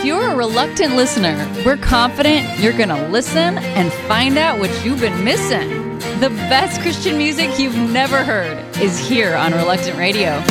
If you're a reluctant listener, we're confident you're going to listen and find out what you've been missing. The best Christian music you've never heard is here on Reluctant Radio.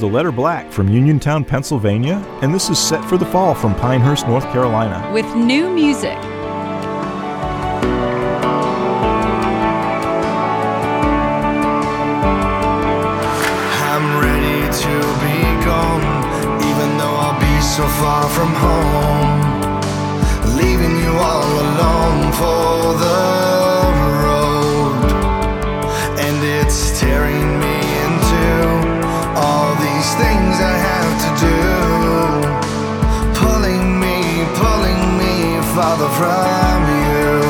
The Letter Black from Uniontown, Pennsylvania, and this is Set for the Fall from Pinehurst, North Carolina. With new music. so far from home, leaving you all alone for the from you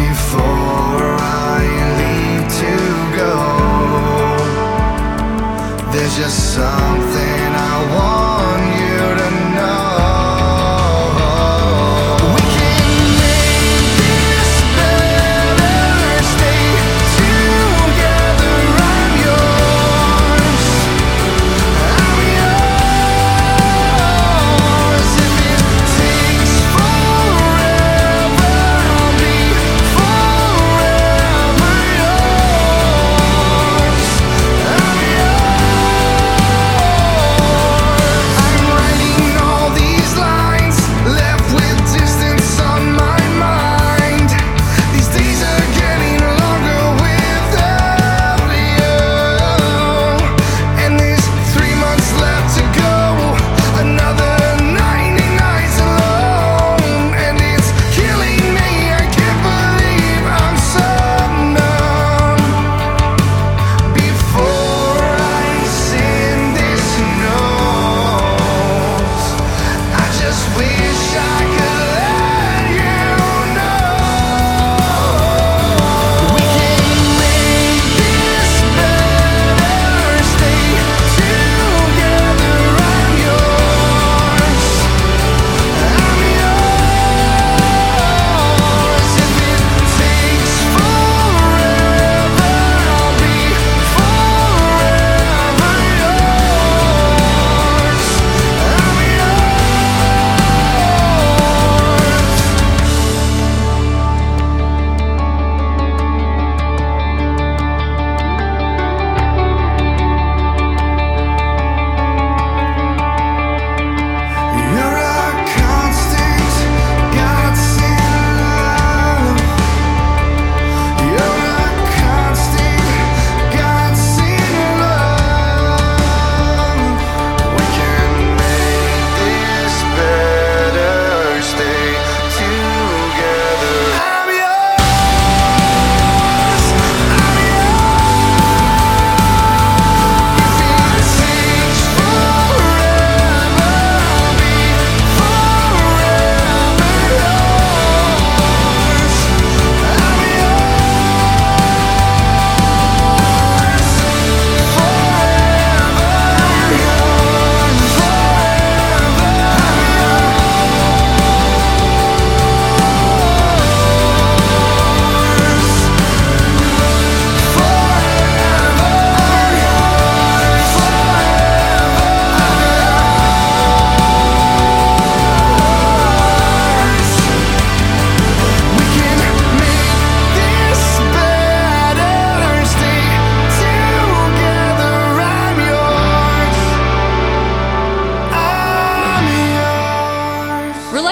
before I leave to go. There's just something.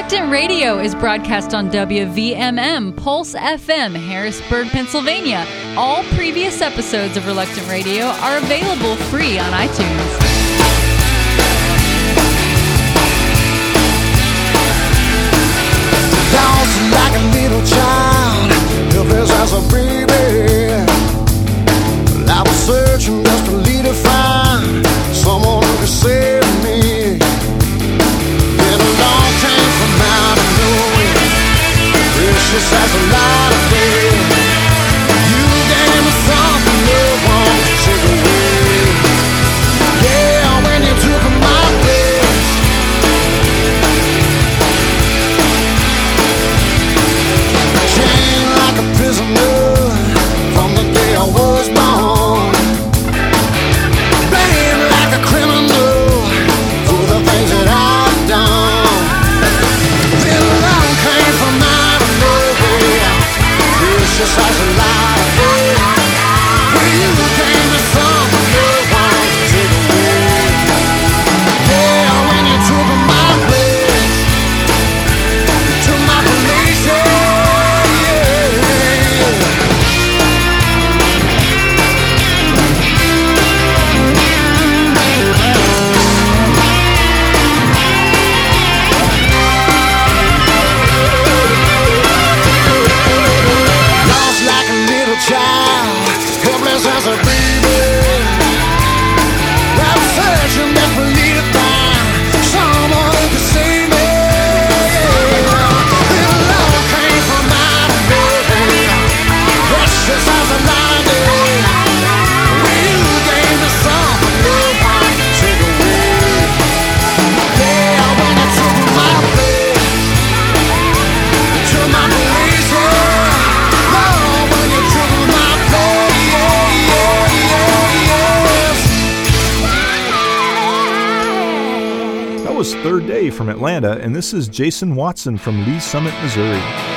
Reluctant Radio is broadcast on WVMM Pulse FM, Harrisburg, Pennsylvania. All previous episodes of Reluctant Radio are available free on iTunes. Dancing like a little child, helpless as a baby. I was searching just to lead to find someone to save. just has a lot of things. from Atlanta, and this is Jason Watson from Lee Summit, Missouri.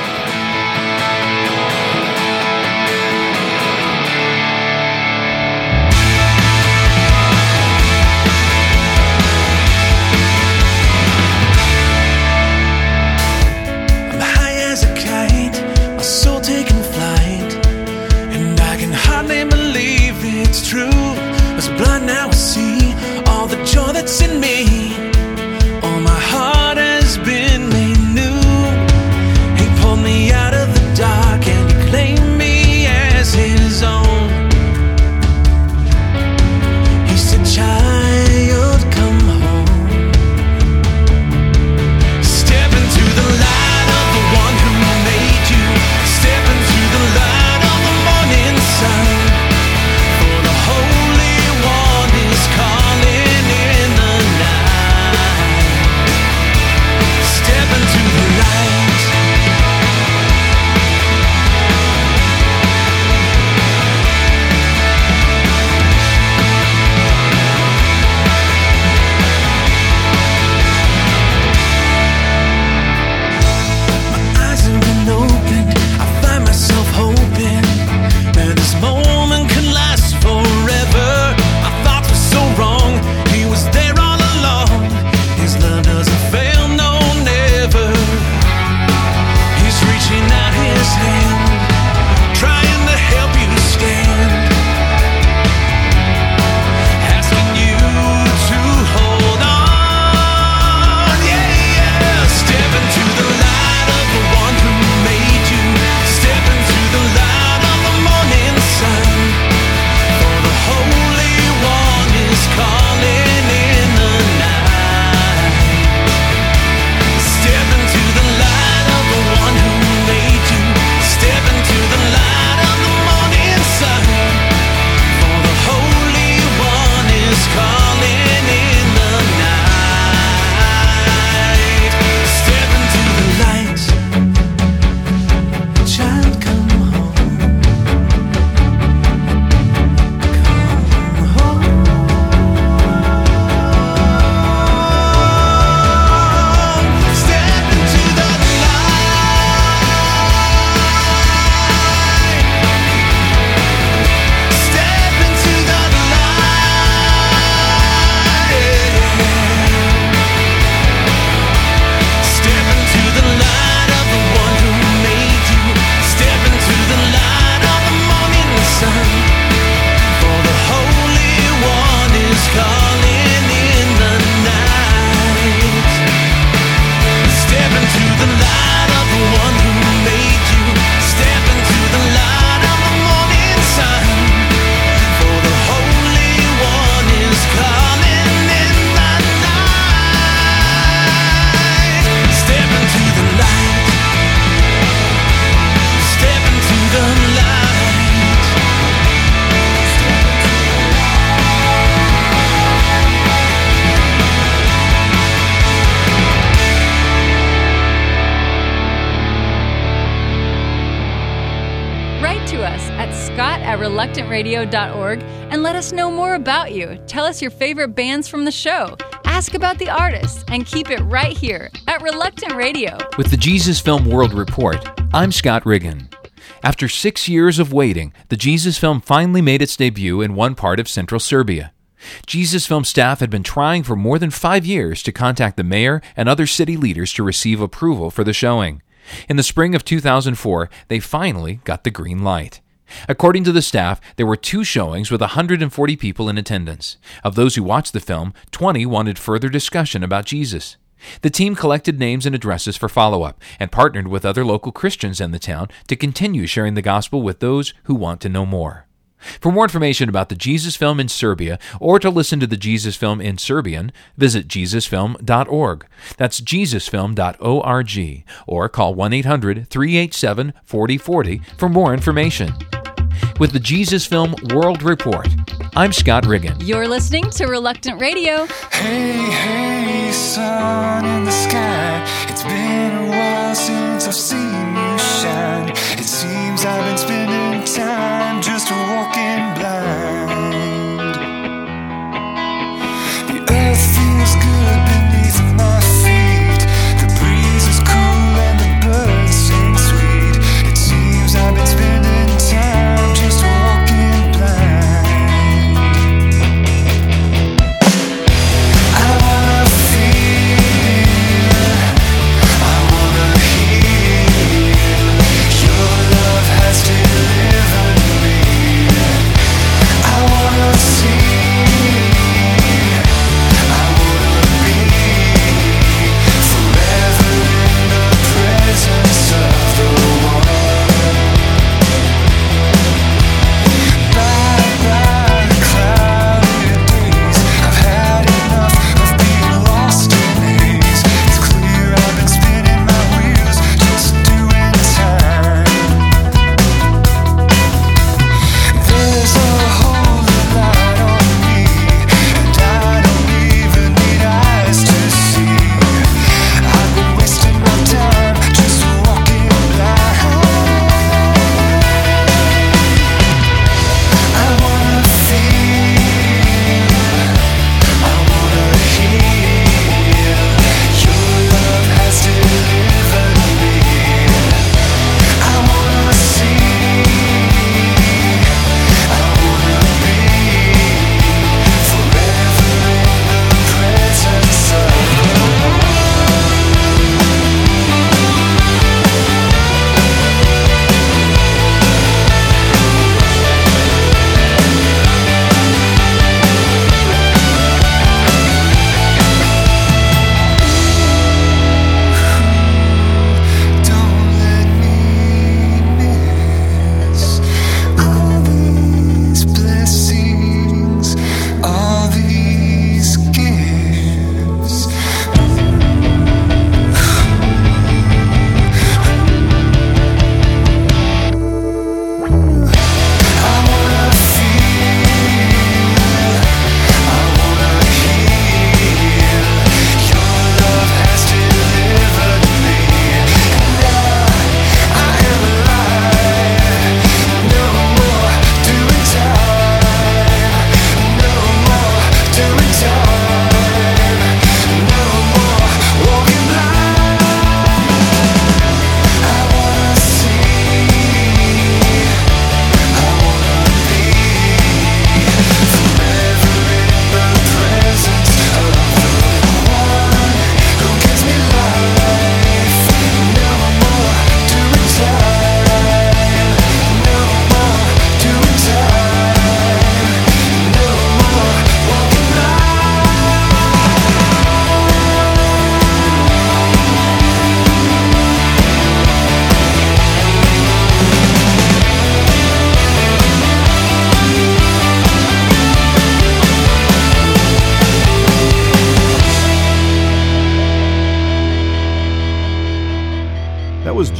reluctantradio.org and let us know more about you. Tell us your favorite bands from the show. Ask about the artists and keep it right here at Reluctant Radio. With the Jesus Film World Report, I'm Scott Riggin. After six years of waiting, the Jesus Film finally made its debut in one part of central Serbia. Jesus Film staff had been trying for more than five years to contact the mayor and other city leaders to receive approval for the showing. In the spring of 2004, they finally got the green light. According to the staff, there were two showings with 140 people in attendance. Of those who watched the film, 20 wanted further discussion about Jesus. The team collected names and addresses for follow up and partnered with other local Christians in the town to continue sharing the gospel with those who want to know more. For more information about the Jesus Film in Serbia or to listen to the Jesus Film in Serbian, visit jesusfilm.org. That's jesusfilm.org or call 1 800 387 4040 for more information. With the Jesus Film World Report, I'm Scott Riggin. You're listening to Reluctant Radio. Hey, hey, sun in the sky. It's been a while since I've seen you shine. It seems I've been spending time just walking blind.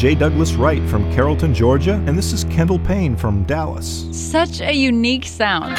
J. Douglas Wright from Carrollton, Georgia, and this is Kendall Payne from Dallas. Such a unique sound.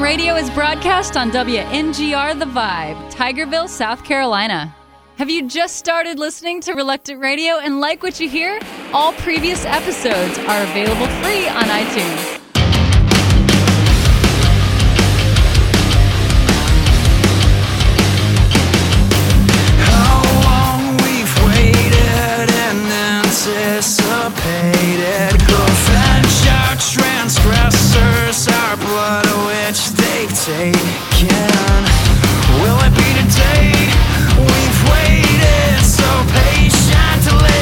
Radio is broadcast on WNGR The Vibe, Tigerville, South Carolina. Have you just started listening to Reluctant Radio and like what you hear? All previous episodes are available free on iTunes. anticipated. Transcribe. Taken. Will it be today? We've waited so patiently.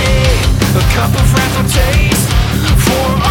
A cup of wrath will taste for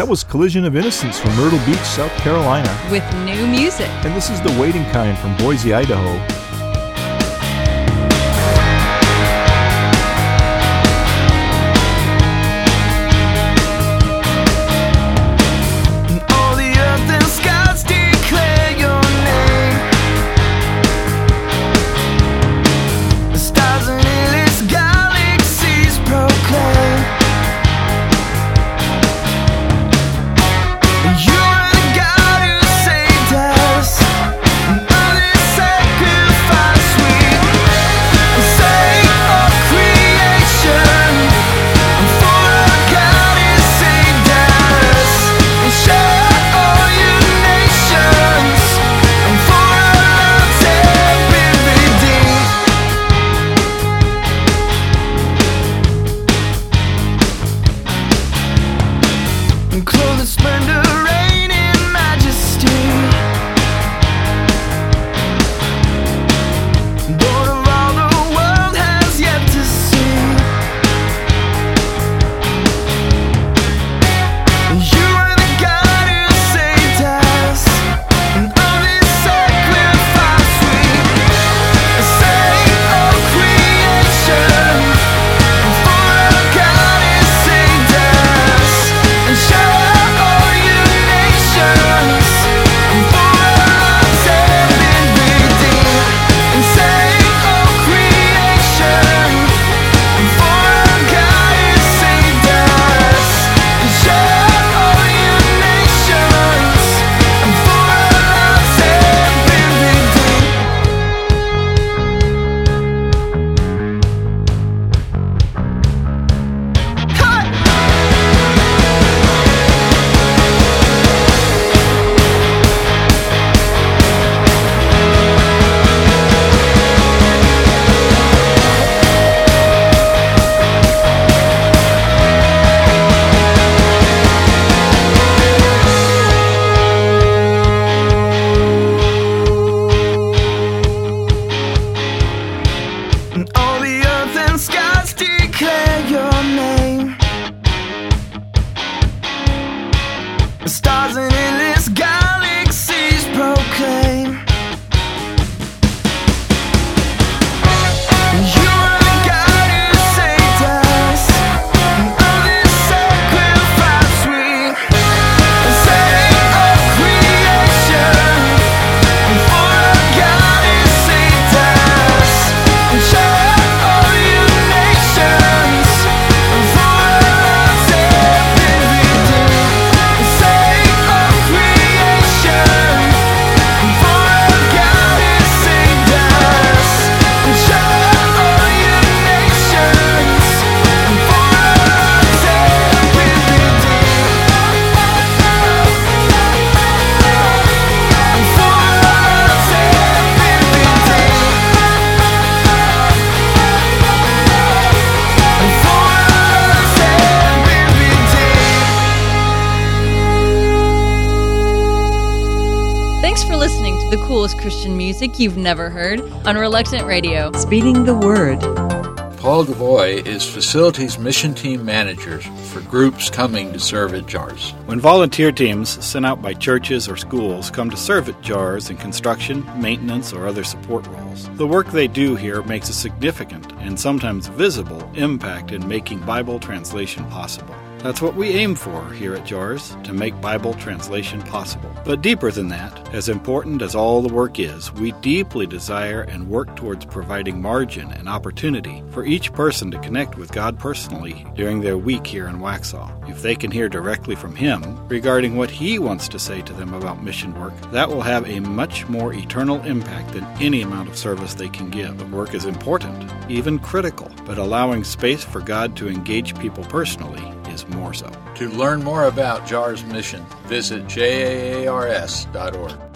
That was Collision of Innocence from Myrtle Beach, South Carolina. with new music. And this is The Waiting Kind from Boise, Idaho. Christian music you've never heard on Reluctant Radio. Speeding the word. Paul DeVoy is Facilities Mission Team Manager for groups coming to serve at JAARS. When volunteer teams sent out by churches or schools come to serve at JAARS in construction, maintenance, or other support roles, the work they do here makes a significant and sometimes visible impact in making Bible translation possible. That's what we aim for here at JAARS to make Bible translation possible. But deeper than that, as important as all the work is, we deeply desire and work towards providing margin and opportunity for each person to connect with God personally during their week here in Waxhaw. If they can hear directly from Him regarding what He wants to say to them about mission work, that will have a much more eternal impact than any amount of service they can give. The work is important, even critical, but allowing space for God to engage people personally is more so. To learn more about JAARS mission, visit jaars.org.